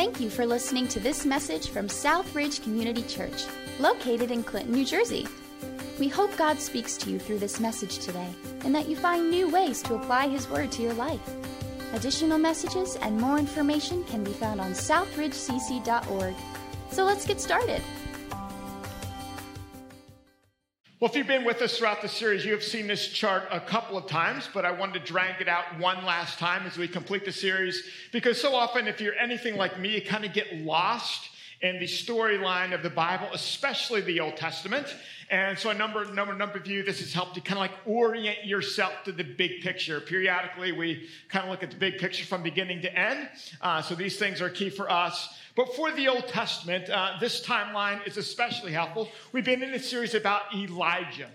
Thank you for listening to this message from Southridge Community Church, located in Clinton, New Jersey. We hope God speaks to you through this message today and that you find new ways to apply His Word to your life. Additional messages and more information can be found on southridgecc.org. So let's get started. Well, if you've been with us throughout the series, you have seen this chart a couple of times, but I wanted to drag it out one last time as we complete the series because so often, if you're anything like me, you kind of get lost in the storyline of the Bible, especially the Old Testament. And so a number, number, number of you, this has helped you kind of like orient yourself to the big picture. Periodically, we kind of look at the big picture from beginning to end. Uh, so these things are key for us. But for the Old Testament, uh, this timeline is especially helpful. We've been in a series about Elijah.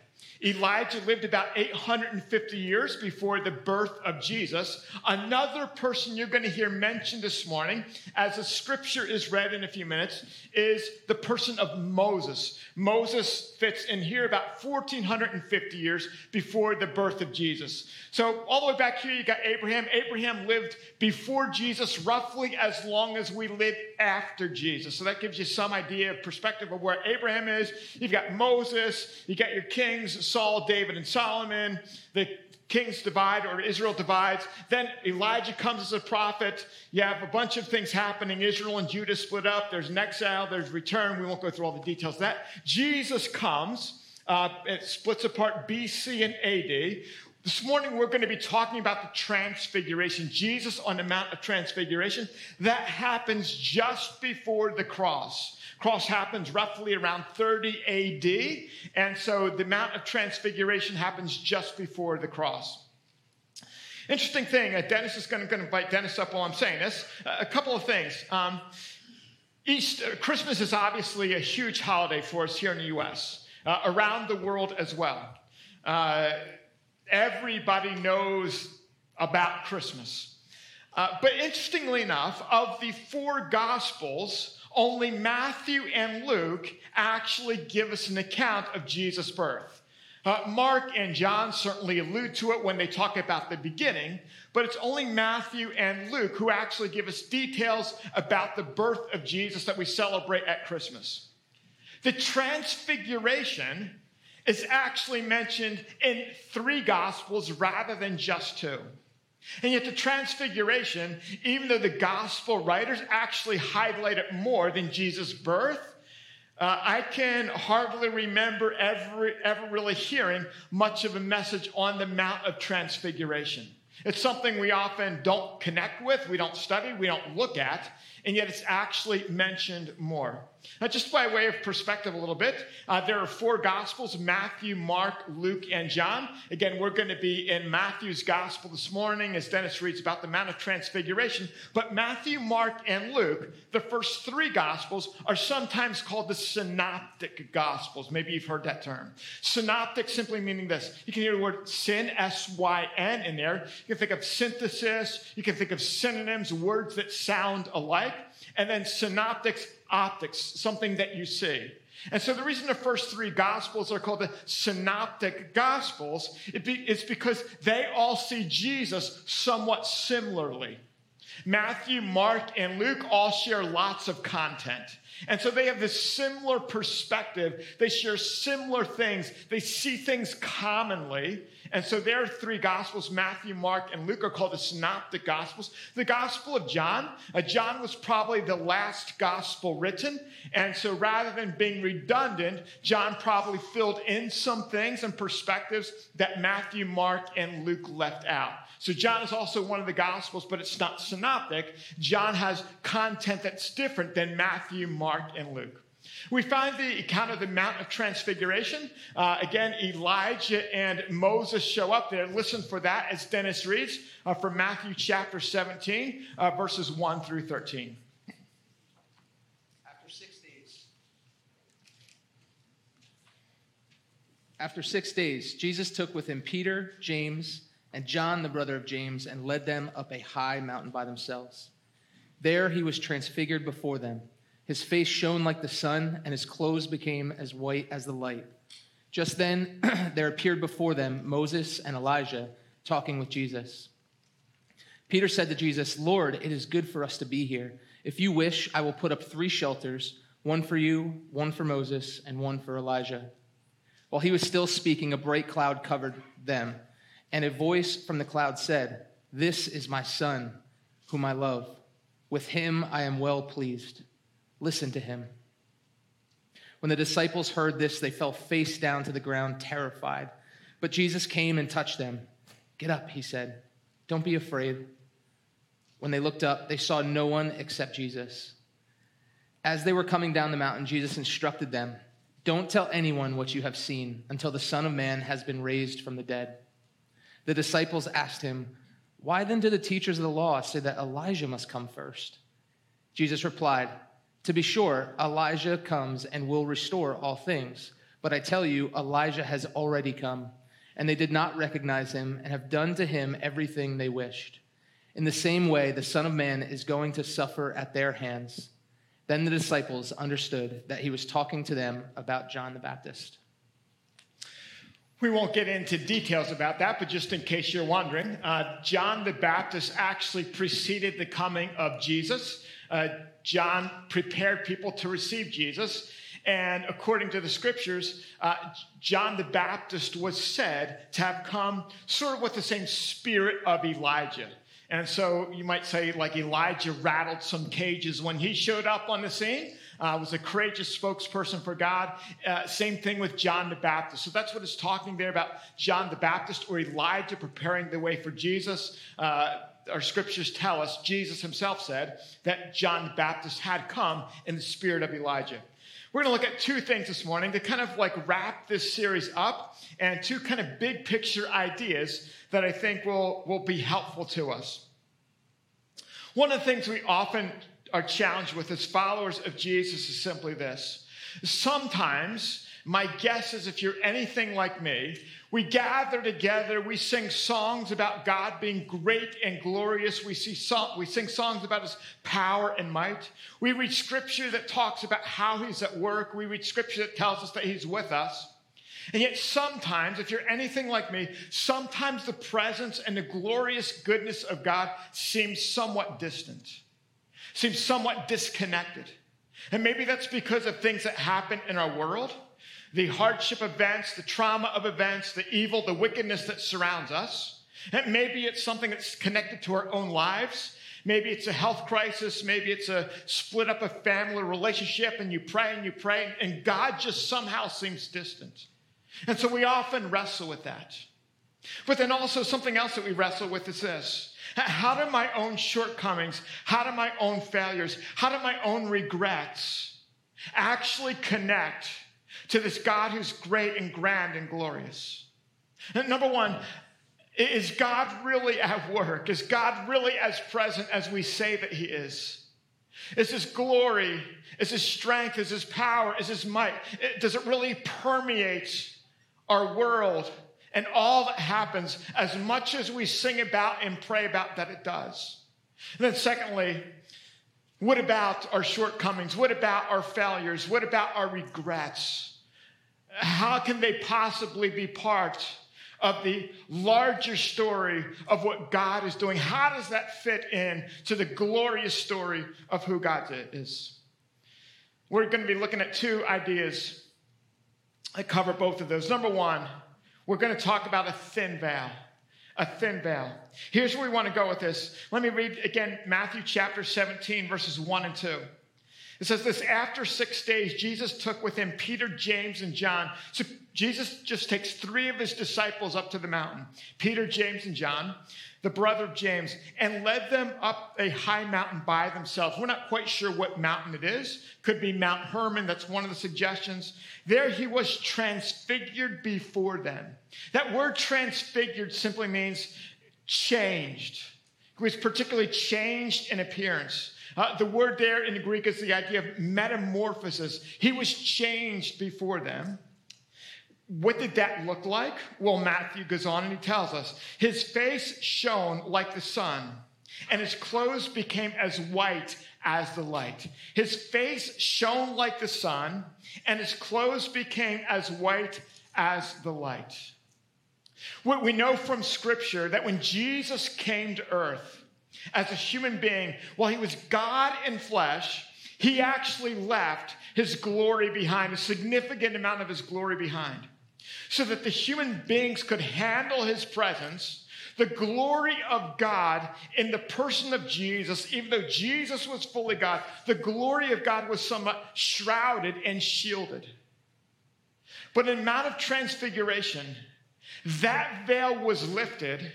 Elijah lived about 850 years before the birth of Jesus. Another person you're going to hear mentioned this morning, as the scripture is read in a few minutes, is the person of Moses. Moses fits in here about 1450 years before the birth of Jesus. So, all the way back here, you got Abraham. Abraham lived before Jesus roughly as long as we live after Jesus. So, that gives you some idea of perspective of where Abraham is. You've got Moses, you got your kings, Saul, David, and Solomon. The kings divide or Israel divides. Then Elijah comes as a prophet. You have a bunch of things happening. Israel and Judah split up. There's an exile, there's return. We won't go through all the details of that. Jesus comes. Uh, it splits apart BC and AD. This morning, we're going to be talking about the transfiguration, Jesus on the Mount of Transfiguration. That happens just before the cross. Cross happens roughly around 30 AD, and so the Mount of Transfiguration happens just before the cross. Interesting thing, uh, Dennis is going to, invite Dennis up while I'm saying this. Uh, a couple of things. Um, Easter, Christmas is obviously a huge holiday for us here in the U.S., uh, around the world as well. Uh, everybody knows about Christmas. Uh, but interestingly enough, of the four Gospels, only Matthew and Luke actually give us an account of Jesus' birth. Uh, Mark and John certainly allude to it when they talk about the beginning, but it's only Matthew and Luke who actually give us details about the birth of Jesus that we celebrate at Christmas. The transfiguration is actually mentioned in three gospels rather than just two. And yet, the transfiguration, even though the gospel writers actually highlight it more than Jesus' birth, uh, I can hardly remember ever, ever really hearing much of a message on the Mount of Transfiguration. It's something we often don't connect with, we don't study, we don't look at and yet it's actually mentioned more. Now, just by way of perspective, a little bit, uh, there are four Gospels Matthew, Mark, Luke, and John. Again, we're going to be in Matthew's Gospel this morning as Dennis reads about the Mount of Transfiguration. But Matthew, Mark, and Luke, the first three Gospels, are sometimes called the Synoptic Gospels. Maybe you've heard that term. Synoptic simply meaning this you can hear the word syn, S Y N, in there. You can think of synthesis, you can think of synonyms, words that sound alike and then synoptics, optics, something that you see. And so the reason the first three gospels are called the synoptic gospels is because they all see Jesus somewhat similarly. Matthew, Mark, and Luke all share lots of content. And so they have this similar perspective. They share similar things. They see things commonly. And so their three gospels, Matthew, Mark, and Luke, are called the synoptic gospels. The gospel of John, uh, John was probably the last gospel written. And so rather than being redundant, John probably filled in some things and perspectives that Matthew, Mark, and Luke left out. So John is also one of the gospels, but it's not synoptic. John has content that's different than Matthew, Mark, and Luke. We find the account of the Mount of Transfiguration. Uh, again, Elijah and Moses show up there. Listen for that as Dennis reads uh, from Matthew chapter 17, uh, verses 1 through 13. After six days, after six days, Jesus took with him Peter, James, and John, the brother of James, and led them up a high mountain by themselves. There he was transfigured before them. His face shone like the sun, and his clothes became as white as the light. Just then there appeared before them Moses and Elijah talking with Jesus. Peter said to Jesus, Lord, it is good for us to be here. If you wish, I will put up three shelters one for you, one for Moses, and one for Elijah. While he was still speaking, a bright cloud covered them, and a voice from the cloud said, This is my son, whom I love. With him I am well pleased. Listen to him. When the disciples heard this, they fell face down to the ground, terrified. But Jesus came and touched them. Get up, he said. Don't be afraid. When they looked up, they saw no one except Jesus. As they were coming down the mountain, Jesus instructed them Don't tell anyone what you have seen until the Son of Man has been raised from the dead. The disciples asked him, Why then do the teachers of the law say that Elijah must come first? Jesus replied, To be sure, Elijah comes and will restore all things. But I tell you, Elijah has already come, and they did not recognize him and have done to him everything they wished. In the same way, the Son of Man is going to suffer at their hands. Then the disciples understood that he was talking to them about John the Baptist. We won't get into details about that, but just in case you're wondering, uh, John the Baptist actually preceded the coming of Jesus. Uh, John prepared people to receive Jesus. And according to the scriptures, uh, John the Baptist was said to have come sort of with the same spirit of Elijah. And so you might say, like Elijah rattled some cages when he showed up on the scene, uh, was a courageous spokesperson for God. Uh, same thing with John the Baptist. So that's what it's talking there about John the Baptist or Elijah preparing the way for Jesus. Uh, our scriptures tell us, Jesus himself said that John the Baptist had come in the spirit of Elijah. We're going to look at two things this morning to kind of like wrap this series up and two kind of big picture ideas that I think will, will be helpful to us. One of the things we often are challenged with as followers of Jesus is simply this. Sometimes, my guess is if you're anything like me, we gather together, we sing songs about God being great and glorious. We, see song, we sing songs about his power and might. We read scripture that talks about how he's at work. We read scripture that tells us that he's with us. And yet, sometimes, if you're anything like me, sometimes the presence and the glorious goodness of God seems somewhat distant, seems somewhat disconnected. And maybe that's because of things that happen in our world the hardship events, the trauma of events, the evil, the wickedness that surrounds us. And maybe it's something that's connected to our own lives. Maybe it's a health crisis. Maybe it's a split up a family relationship, and you pray and you pray, and God just somehow seems distant. And so we often wrestle with that. But then also, something else that we wrestle with is this How do my own shortcomings, how do my own failures, how do my own regrets actually connect to this God who's great and grand and glorious. Number one, is God really at work? Is God really as present as we say that He is? Is His glory, is His strength, is His power, is His might? Does it really permeate our world and all that happens as much as we sing about and pray about that it does? And then, secondly, what about our shortcomings? What about our failures? What about our regrets? how can they possibly be part of the larger story of what God is doing? How does that fit in to the glorious story of who God is? We're going to be looking at two ideas that cover both of those. Number one, we're going to talk about a thin veil. A thin veil. Here's where we want to go with this. Let me read again Matthew chapter 17, verses 1 and 2. It says this after six days, Jesus took with him Peter, James, and John. So Jesus just takes three of his disciples up to the mountain Peter, James, and John, the brother of James, and led them up a high mountain by themselves. We're not quite sure what mountain it is. Could be Mount Hermon. That's one of the suggestions. There he was transfigured before them. That word transfigured simply means changed. He was particularly changed in appearance. Uh, the word there in the Greek is the idea of metamorphosis. He was changed before them. What did that look like? Well, Matthew goes on and he tells us his face shone like the sun, and his clothes became as white as the light. His face shone like the sun, and his clothes became as white as the light. What we know from Scripture that when Jesus came to earth, as a human being, while he was God in flesh, he actually left his glory behind, a significant amount of his glory behind, so that the human beings could handle his presence. The glory of God in the person of Jesus, even though Jesus was fully God, the glory of God was somewhat shrouded and shielded. But in Mount of Transfiguration, that veil was lifted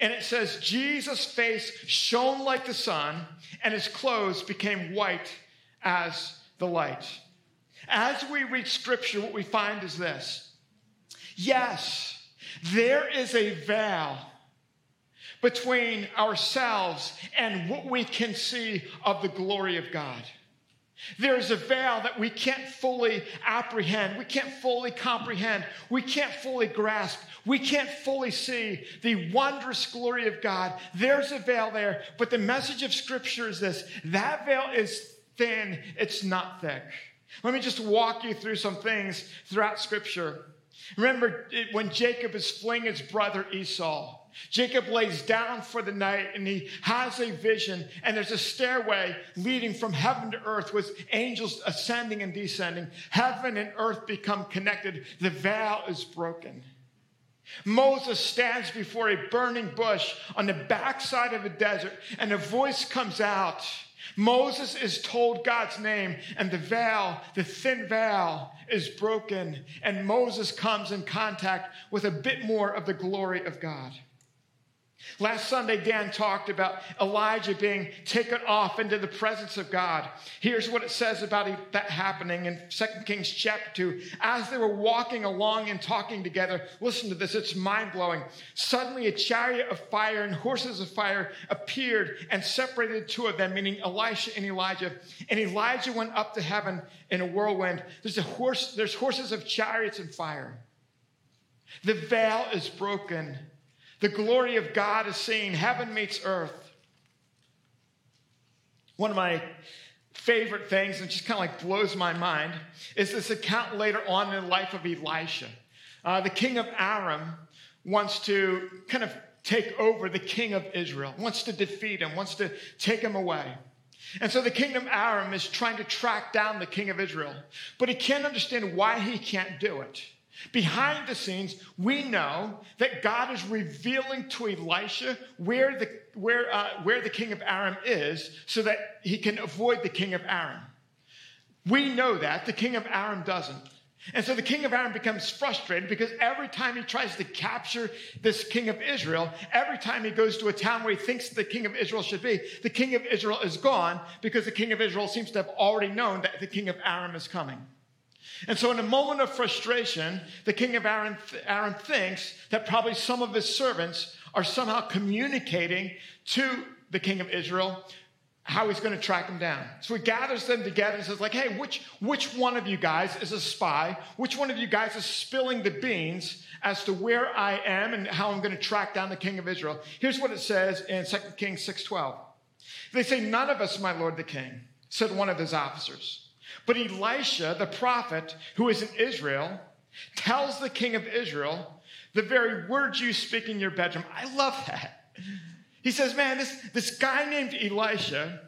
and it says, Jesus' face shone like the sun, and his clothes became white as the light. As we read scripture, what we find is this yes, there is a veil between ourselves and what we can see of the glory of God. There is a veil that we can't fully apprehend, we can't fully comprehend, we can't fully grasp, we can't fully see the wondrous glory of God. There's a veil there, but the message of Scripture is this that veil is thin, it's not thick. Let me just walk you through some things throughout Scripture. Remember when Jacob is fleeing his brother Esau. Jacob lays down for the night and he has a vision, and there's a stairway leading from heaven to earth with angels ascending and descending. Heaven and earth become connected. The veil is broken. Moses stands before a burning bush on the backside of a desert, and a voice comes out. Moses is told God's name, and the veil, the thin veil, is broken, and Moses comes in contact with a bit more of the glory of God. Last Sunday, Dan talked about Elijah being taken off into the presence of God. Here's what it says about that happening in 2 Kings chapter 2. As they were walking along and talking together, listen to this, it's mind blowing. Suddenly, a chariot of fire and horses of fire appeared and separated two of them, meaning Elisha and Elijah. And Elijah went up to heaven in a whirlwind. There's, a horse, there's horses of chariots and fire. The veil is broken the glory of God is seen. Heaven meets earth. One of my favorite things, and just kind of like blows my mind, is this account later on in the life of Elisha. Uh, the king of Aram wants to kind of take over the king of Israel, wants to defeat him, wants to take him away. And so the kingdom of Aram is trying to track down the king of Israel, but he can't understand why he can't do it. Behind the scenes, we know that God is revealing to Elisha where the, where, uh, where the king of Aram is so that he can avoid the king of Aram. We know that. The king of Aram doesn't. And so the king of Aram becomes frustrated because every time he tries to capture this king of Israel, every time he goes to a town where he thinks the king of Israel should be, the king of Israel is gone because the king of Israel seems to have already known that the king of Aram is coming. And so, in a moment of frustration, the king of Aram, Aram thinks that probably some of his servants are somehow communicating to the king of Israel how he's going to track him down. So he gathers them together and says, like, hey, which, which one of you guys is a spy? Which one of you guys is spilling the beans as to where I am and how I'm going to track down the king of Israel? Here's what it says in 2 Kings 6.12. They say, none of us, my lord the king, said one of his officers. But Elisha, the prophet who is in Israel, tells the king of Israel the very words you speak in your bedroom. I love that. He says, Man, this, this guy named Elisha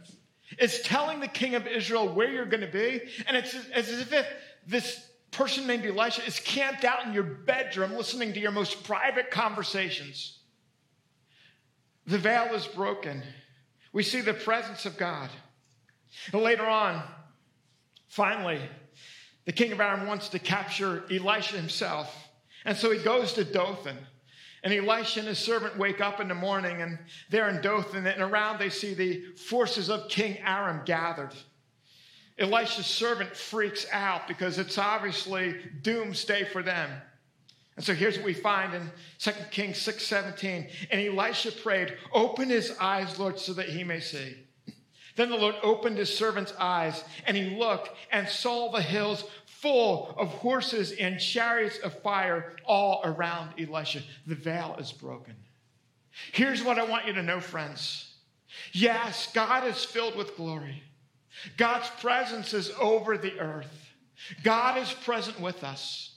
is telling the king of Israel where you're going to be. And it's as if this person named Elisha is camped out in your bedroom listening to your most private conversations. The veil is broken. We see the presence of God. Later on, Finally, the king of Aram wants to capture Elisha himself. And so he goes to Dothan. And Elisha and his servant wake up in the morning, and they're in Dothan, and around they see the forces of King Aram gathered. Elisha's servant freaks out because it's obviously doomsday for them. And so here's what we find in 2 Kings 6 17. And Elisha prayed, Open his eyes, Lord, so that he may see. Then the Lord opened his servant's eyes, and he looked and saw the hills full of horses and chariots of fire all around Elisha. The veil is broken. Here's what I want you to know, friends. Yes, God is filled with glory. God's presence is over the earth. God is present with us.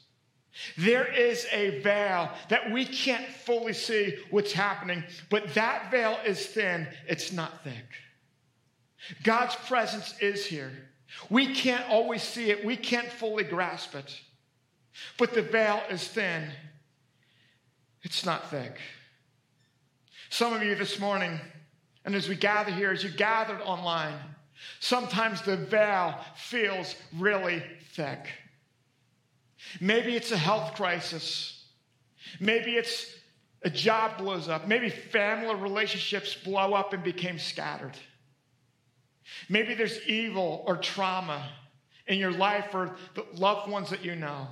There is a veil that we can't fully see what's happening, but that veil is thin, it's not thick. God's presence is here. We can't always see it, we can't fully grasp it, but the veil is thin, it's not thick. Some of you this morning, and as we gather here, as you gathered online, sometimes the veil feels really thick. Maybe it's a health crisis. Maybe it's a job blows up. Maybe family relationships blow up and became scattered. Maybe there's evil or trauma in your life or the loved ones that you know.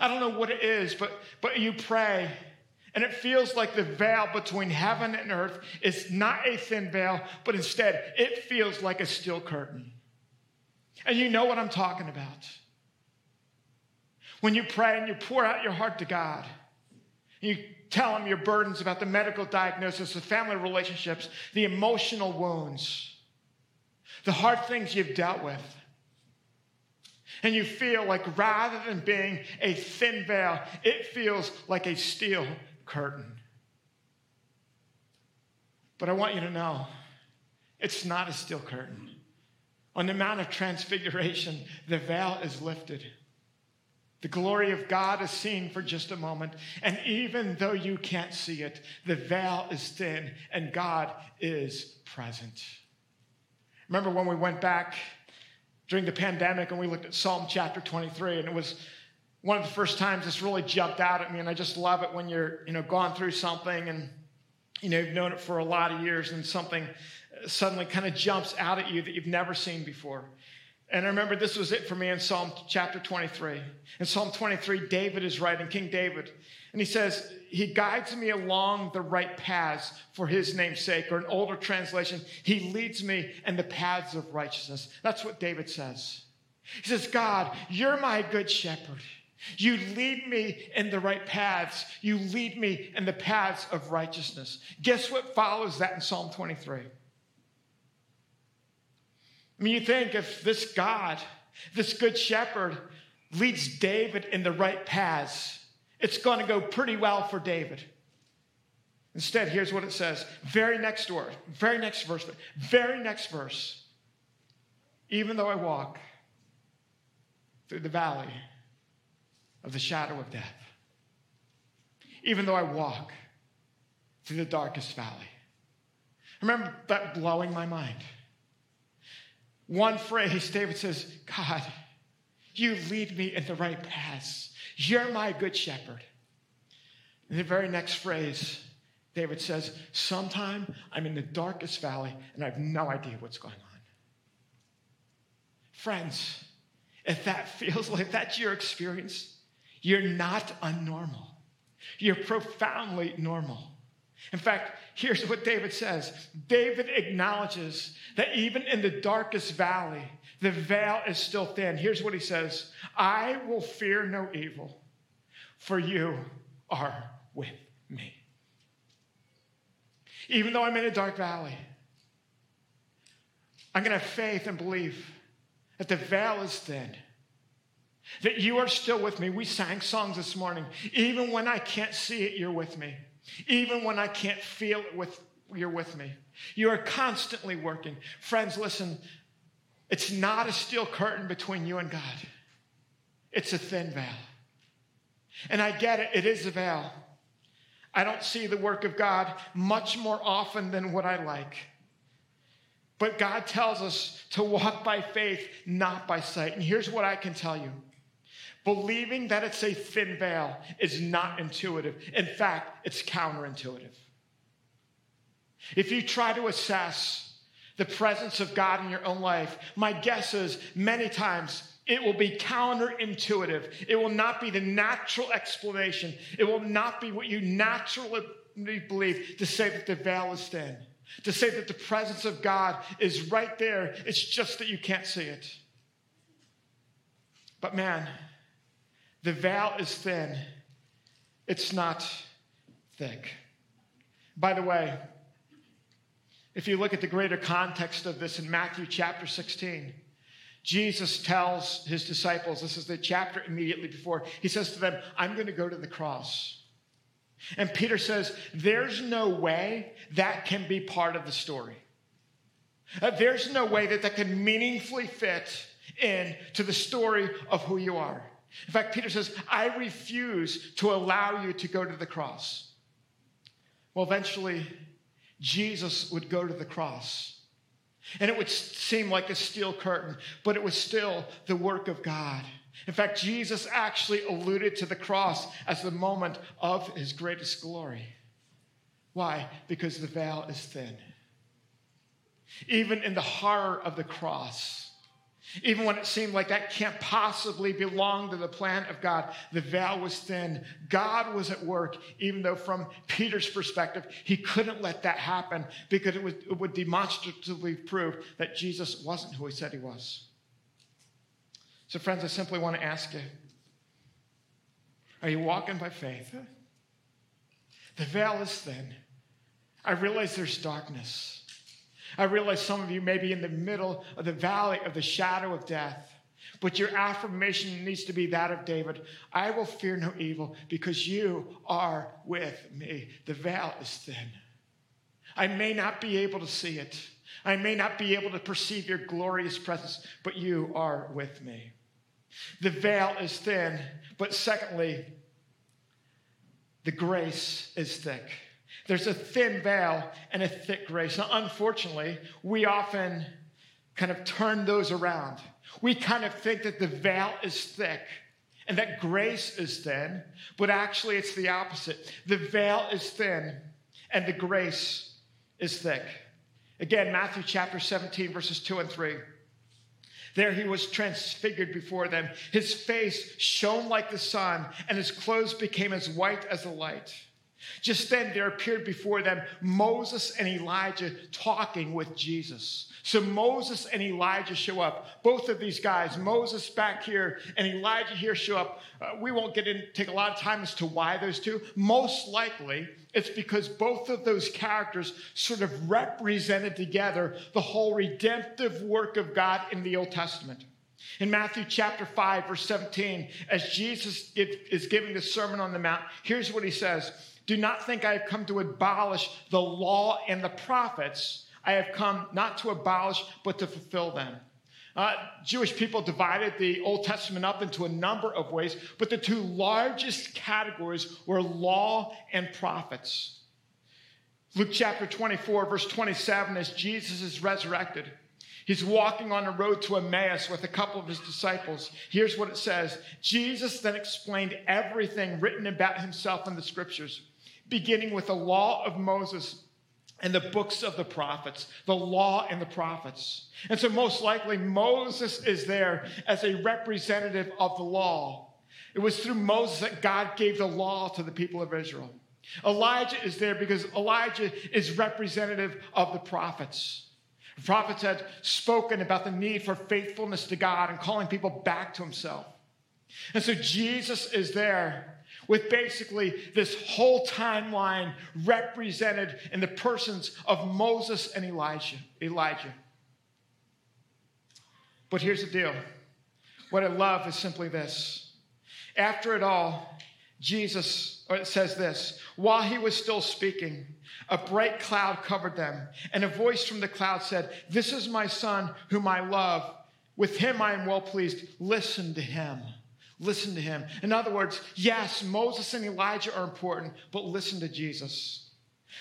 I don't know what it is, but, but you pray, and it feels like the veil between heaven and earth is not a thin veil, but instead it feels like a steel curtain. And you know what I'm talking about. When you pray and you pour out your heart to God, you tell Him your burdens about the medical diagnosis, the family relationships, the emotional wounds, the hard things you've dealt with. And you feel like rather than being a thin veil, it feels like a steel curtain. But I want you to know it's not a steel curtain. On the Mount of Transfiguration, the veil is lifted. The glory of God is seen for just a moment. And even though you can't see it, the veil is thin and God is present. Remember when we went back during the pandemic and we looked at Psalm chapter 23, and it was one of the first times this really jumped out at me, and I just love it when you're, you know, gone through something and you know, you've known it for a lot of years and something suddenly kind of jumps out at you that you've never seen before. And I remember this was it for me in Psalm chapter 23. In Psalm 23, David is writing, King David, and he says, He guides me along the right paths for his name's sake. Or an older translation, He leads me in the paths of righteousness. That's what David says. He says, God, you're my good shepherd. You lead me in the right paths. You lead me in the paths of righteousness. Guess what follows that in Psalm 23? I mean, you think if this God, this good shepherd, leads David in the right paths, it's going to go pretty well for David. Instead, here's what it says. Very next word, very next verse, very next verse. Even though I walk through the valley of the shadow of death, even though I walk through the darkest valley. Remember that blowing my mind one phrase, David says, God, you lead me in the right paths. You're my good shepherd. In the very next phrase, David says, Sometime I'm in the darkest valley and I have no idea what's going on. Friends, if that feels like that's your experience, you're not unnormal. You're profoundly normal. In fact, here's what David says David acknowledges that even in the darkest valley, the veil is still thin. Here's what he says I will fear no evil, for you are with me. Even though I'm in a dark valley, I'm going to have faith and belief that the veil is thin, that you are still with me. We sang songs this morning. Even when I can't see it, you're with me. Even when I can't feel it with you're with me. You are constantly working. Friends, listen, it's not a steel curtain between you and God. It's a thin veil. And I get it, it is a veil. I don't see the work of God much more often than what I like. But God tells us to walk by faith, not by sight. And here's what I can tell you Believing that it's a thin veil is not intuitive. In fact, it's counterintuitive. If you try to assess the presence of God in your own life, my guess is many times it will be counterintuitive. It will not be the natural explanation. It will not be what you naturally believe to say that the veil is thin, to say that the presence of God is right there. It's just that you can't see it. But man, the veil is thin, it's not thick. By the way, if you look at the greater context of this in Matthew chapter 16, Jesus tells his disciples, this is the chapter immediately before, he says to them, I'm going to go to the cross. And Peter says, There's no way that can be part of the story. Uh, there's no way that that can meaningfully fit into the story of who you are. In fact, Peter says, I refuse to allow you to go to the cross. Well, eventually, Jesus would go to the cross. And it would seem like a steel curtain, but it was still the work of God. In fact, Jesus actually alluded to the cross as the moment of his greatest glory. Why? Because the veil is thin. Even in the horror of the cross, even when it seemed like that can't possibly belong to the plan of God, the veil was thin. God was at work, even though from Peter's perspective, he couldn't let that happen because it would, it would demonstratively prove that Jesus wasn't who he said he was. So, friends, I simply want to ask you are you walking by faith? The veil is thin. I realize there's darkness. I realize some of you may be in the middle of the valley of the shadow of death. But your affirmation needs to be that of David I will fear no evil because you are with me. The veil is thin. I may not be able to see it, I may not be able to perceive your glorious presence, but you are with me. The veil is thin, but secondly, the grace is thick. There's a thin veil and a thick grace. Now, unfortunately, we often kind of turn those around. We kind of think that the veil is thick and that grace is thin, but actually it's the opposite. The veil is thin and the grace is thick. Again, Matthew chapter 17, verses 2 and 3. There he was transfigured before them. His face shone like the sun, and his clothes became as white as the light. Just then there appeared before them Moses and Elijah talking with Jesus. So Moses and Elijah show up. Both of these guys, Moses back here and Elijah here, show up. Uh, we won't get in, take a lot of time as to why those two. Most likely, it's because both of those characters sort of represented together the whole redemptive work of God in the Old Testament. In Matthew chapter 5, verse 17, as Jesus is giving the Sermon on the Mount, here's what he says do not think I have come to abolish the law and the prophets. I have come not to abolish, but to fulfill them. Uh, Jewish people divided the Old Testament up into a number of ways, but the two largest categories were law and prophets. Luke chapter 24, verse 27, as Jesus is resurrected, he's walking on the road to Emmaus with a couple of his disciples. Here's what it says Jesus then explained everything written about himself in the scriptures beginning with the law of Moses and the books of the prophets, the law and the prophets. And so, most likely, Moses is there as a representative of the law. It was through Moses that God gave the law to the people of Israel. Elijah is there because Elijah is representative of the prophets. The prophets had spoken about the need for faithfulness to God and calling people back to himself. And so Jesus is there with basically this whole timeline represented in the persons of Moses and Elijah. Elijah. But here's the deal. What I love is simply this. After it all, Jesus, uh, says this, while he was still speaking, a bright cloud covered them, and a voice from the cloud said, This is my son whom I love. With him I am well pleased. Listen to him. Listen to him. In other words, yes, Moses and Elijah are important, but listen to Jesus.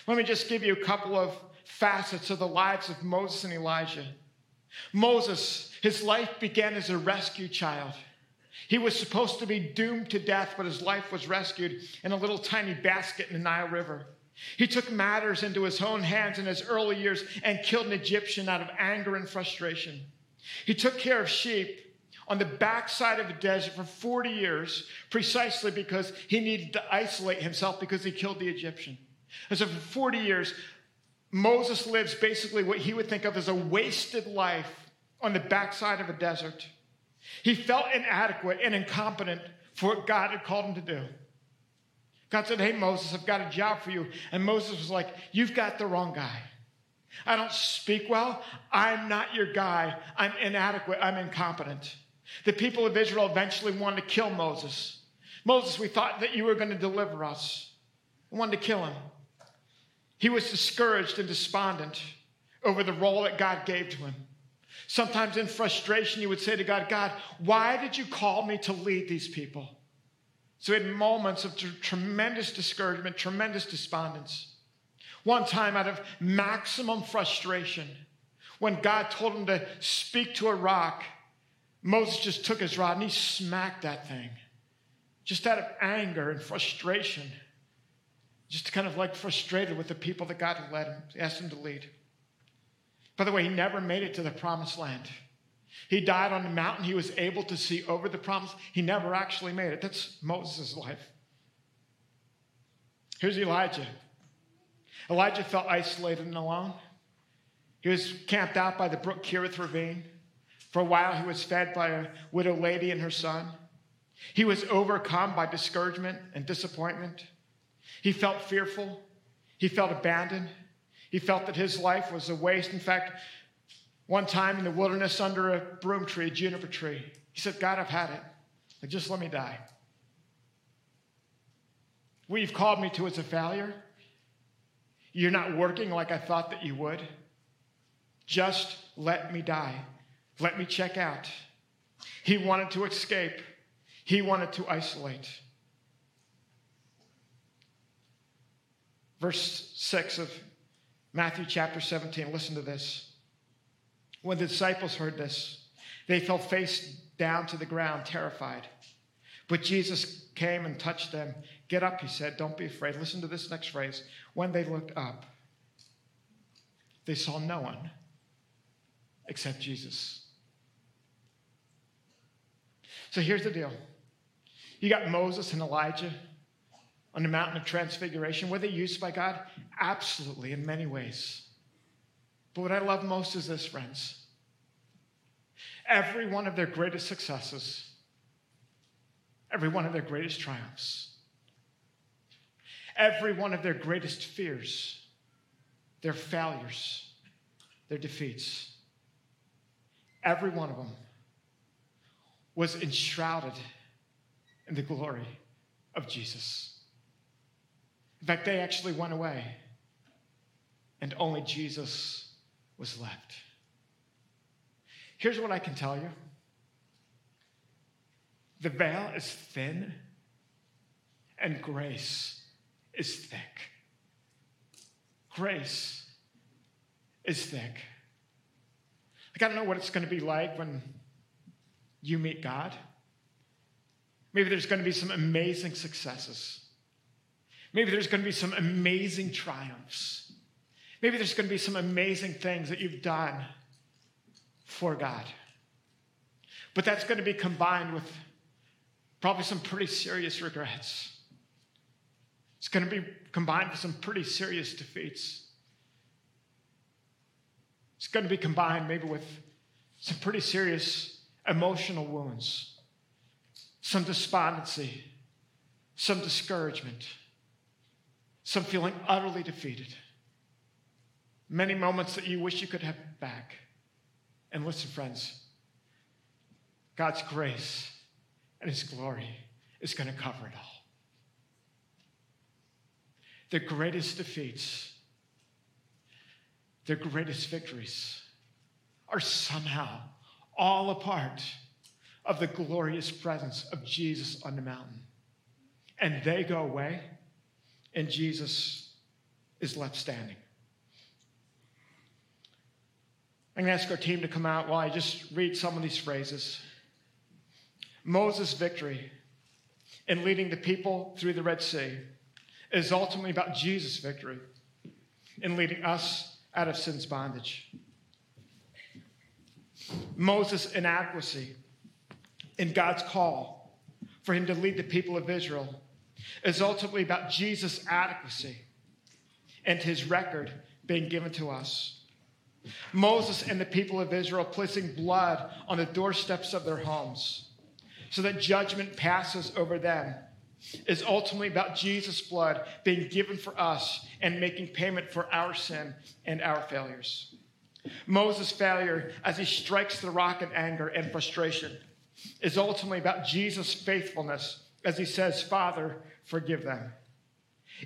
Let me just give you a couple of facets of the lives of Moses and Elijah. Moses, his life began as a rescue child. He was supposed to be doomed to death, but his life was rescued in a little tiny basket in the Nile River. He took matters into his own hands in his early years and killed an Egyptian out of anger and frustration. He took care of sheep on the backside of a desert for 40 years precisely because he needed to isolate himself because he killed the Egyptian. And so for 40 years, Moses lives basically what he would think of as a wasted life on the backside of a desert. He felt inadequate and incompetent for what God had called him to do. God said, Hey, Moses, I've got a job for you. And Moses was like, You've got the wrong guy. I don't speak well. I'm not your guy. I'm inadequate. I'm incompetent. The people of Israel eventually wanted to kill Moses. Moses, we thought that you were going to deliver us. We wanted to kill him. He was discouraged and despondent over the role that God gave to him. Sometimes in frustration, he would say to God, God, why did you call me to lead these people? So he had moments of tremendous discouragement, tremendous despondence. One time, out of maximum frustration, when God told him to speak to a rock, Moses just took his rod and he smacked that thing, just out of anger and frustration, just kind of like frustrated with the people that God led him, asked him to lead. By the way, he never made it to the promised land. He died on the mountain. He was able to see over the promise. He never actually made it. That's Moses' life. Here's Elijah. Elijah felt isolated and alone. He was camped out by the brook Kerith ravine. For a while, he was fed by a widow lady and her son. He was overcome by discouragement and disappointment. He felt fearful. He felt abandoned. He felt that his life was a waste. In fact, one time in the wilderness under a broom tree, a juniper tree, he said, God, I've had it. Just let me die. What you've called me to is a failure. You're not working like I thought that you would. Just let me die. Let me check out. He wanted to escape, he wanted to isolate. Verse 6 of Matthew chapter 17, listen to this. When the disciples heard this, they fell face down to the ground, terrified. But Jesus came and touched them. Get up, he said. Don't be afraid. Listen to this next phrase. When they looked up, they saw no one except Jesus. So here's the deal you got Moses and Elijah on the mountain of transfiguration. Were they used by God? Absolutely, in many ways. But what I love most is this, friends. Every one of their greatest successes, every one of their greatest triumphs, every one of their greatest fears, their failures, their defeats, every one of them was enshrouded in the glory of Jesus. In fact, they actually went away, and only Jesus was left. Here's what I can tell you the veil is thin, and grace is thick. Grace is thick. Like, I don't know what it's going to be like when you meet God. Maybe there's going to be some amazing successes. Maybe there's going to be some amazing triumphs. Maybe there's going to be some amazing things that you've done for God. But that's going to be combined with probably some pretty serious regrets. It's going to be combined with some pretty serious defeats. It's going to be combined maybe with some pretty serious emotional wounds, some despondency, some discouragement, some feeling utterly defeated. Many moments that you wish you could have back. And listen, friends, God's grace and His glory is going to cover it all. The greatest defeats, the greatest victories are somehow all a part of the glorious presence of Jesus on the mountain. And they go away, and Jesus is left standing. I'm going to ask our team to come out while I just read some of these phrases. Moses' victory in leading the people through the Red Sea is ultimately about Jesus' victory in leading us out of sin's bondage. Moses' inadequacy in God's call for him to lead the people of Israel is ultimately about Jesus' adequacy and his record being given to us. Moses and the people of Israel placing blood on the doorsteps of their homes so that judgment passes over them is ultimately about Jesus' blood being given for us and making payment for our sin and our failures. Moses' failure as he strikes the rock in anger and frustration is ultimately about Jesus' faithfulness as he says, Father, forgive them.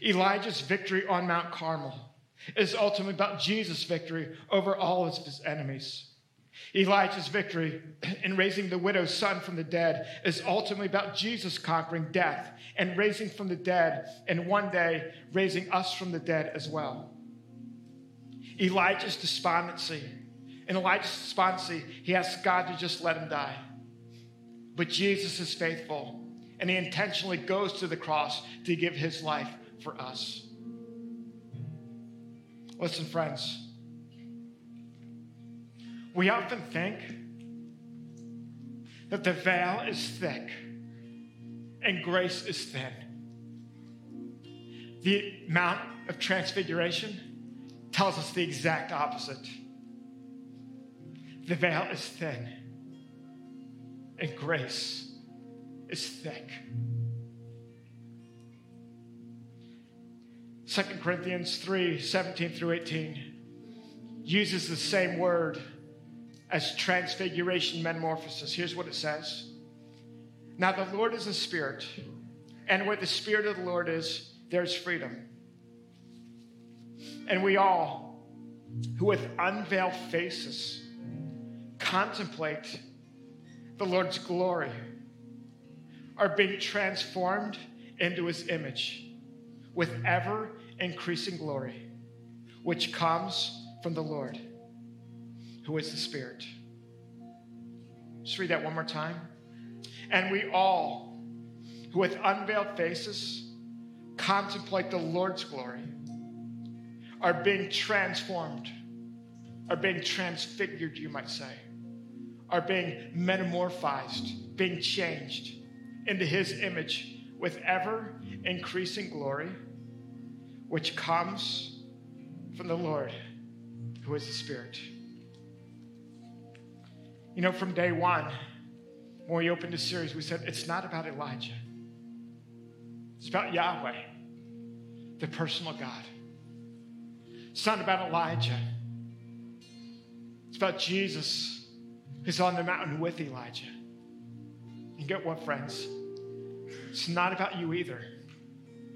Elijah's victory on Mount Carmel is ultimately about Jesus' victory over all of his enemies. Elijah's victory in raising the widow's son from the dead is ultimately about Jesus conquering death and raising from the dead, and one day raising us from the dead as well. Elijah's despondency. In Elijah's despondency, he asks God to just let him die. But Jesus is faithful, and he intentionally goes to the cross to give his life for us. Listen, friends. We often think that the veil is thick and grace is thin. The Mount of Transfiguration tells us the exact opposite. The veil is thin and grace is thick. 2 Corinthians 3 17 through 18 uses the same word as transfiguration metamorphosis. Here's what it says Now the Lord is a spirit, and where the spirit of the Lord is, there's freedom. And we all, who with unveiled faces contemplate the Lord's glory, are being transformed into his image with ever increasing glory, which comes from the Lord, who is the Spirit. Just read that one more time. And we all, who with unveiled faces contemplate the Lord's glory, are being transformed, are being transfigured, you might say, are being metamorphized, being changed into his image with ever increasing glory, which comes from the Lord, who is the Spirit. You know, from day one, when we opened the series, we said it's not about Elijah, it's about Yahweh, the personal God. It's not about Elijah. It's about Jesus who's on the mountain with Elijah. And get what, friends? It's not about you either.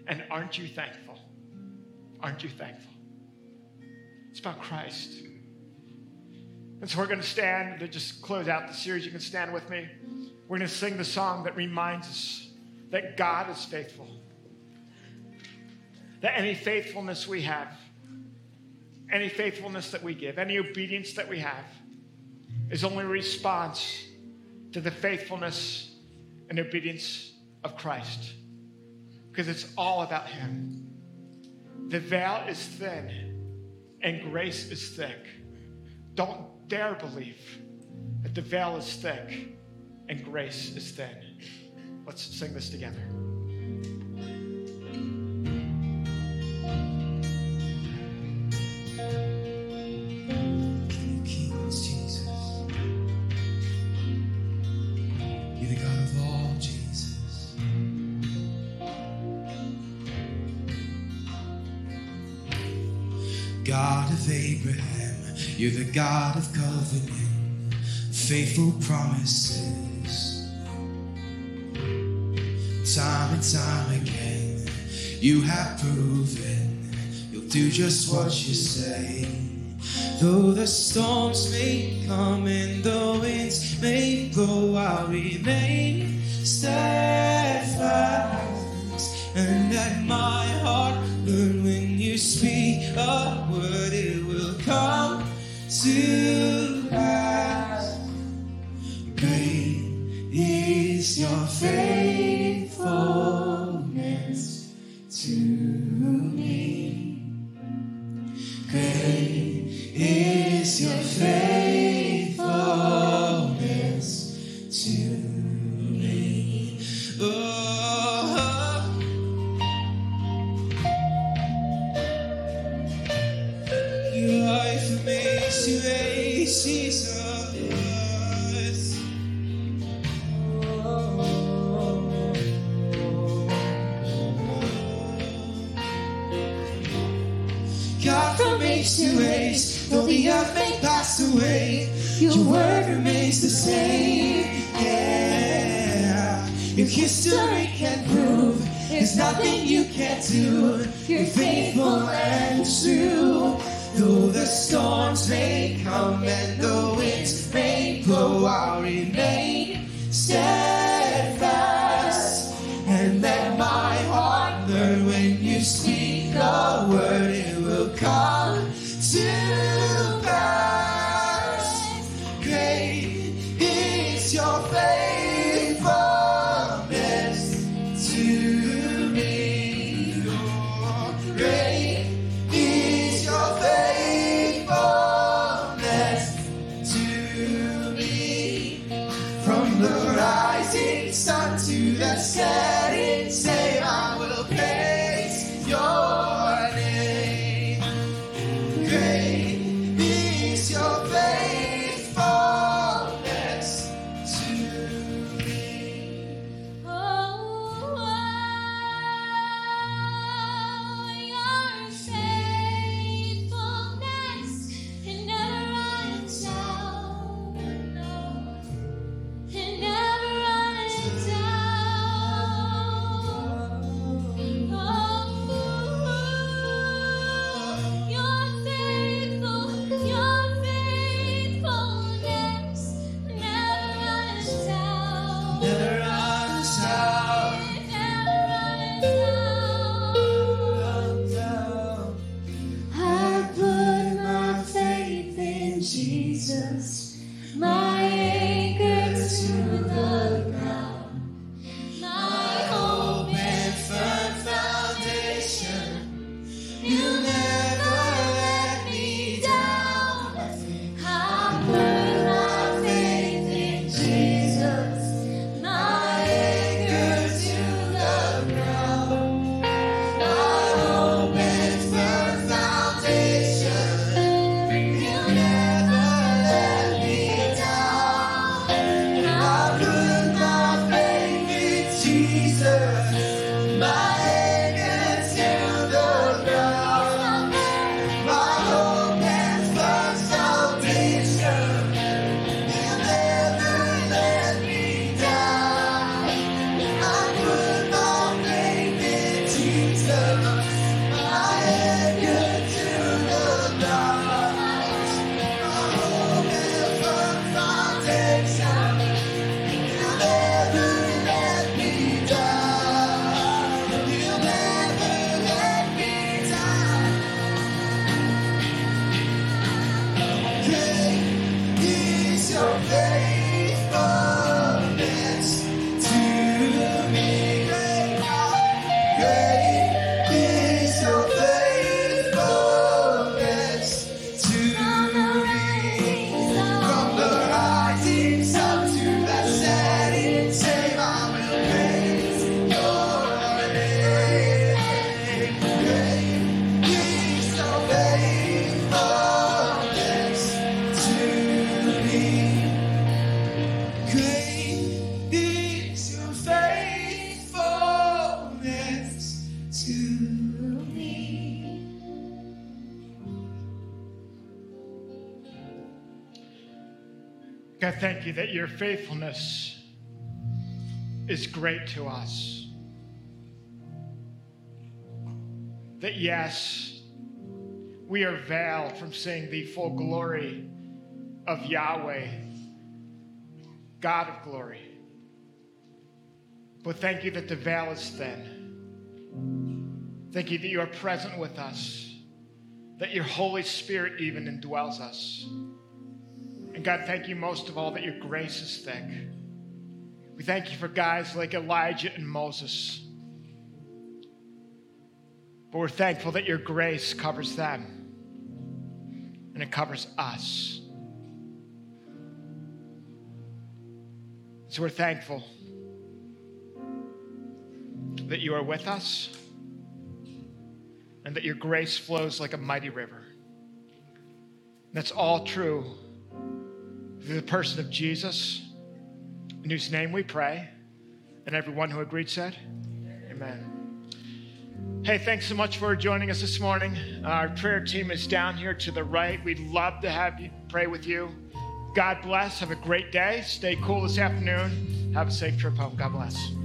And aren't you thankful? Aren't you thankful? It's about Christ. And so we're going to stand to just close out the series. You can stand with me. We're going to sing the song that reminds us that God is faithful. That any faithfulness we have, any faithfulness that we give, any obedience that we have, is only a response to the faithfulness and obedience of Christ. Because it's all about Him. The veil is thin and grace is thick. Don't dare believe that the veil is thick and grace is thin. Let's sing this together. You're the God of covenant, faithful promises. Time and time again, you have proven you'll do just what you say. Though the storms may come and the winds may blow, I'll remain steadfast and let my heart learn when you speak a word, it will come to pass. Great is your faithfulness There's nothing you can't do. You're faithful and true. Though the storms may come and the winds may blow, I'll remain steady. faithfulness is great to us. That yes, we are veiled from seeing the full glory of Yahweh, God of glory. But thank you that the veil is thin. Thank you that you are present with us, that your Holy Spirit even indwells us. And God, thank you most of all that your grace is thick. We thank you for guys like Elijah and Moses. But we're thankful that your grace covers them and it covers us. So we're thankful that you are with us and that your grace flows like a mighty river. That's all true through the person of Jesus, in whose name we pray. And everyone who agreed said, Amen. Hey, thanks so much for joining us this morning. Our prayer team is down here to the right. We'd love to have you pray with you. God bless. Have a great day. Stay cool this afternoon. Have a safe trip home. God bless.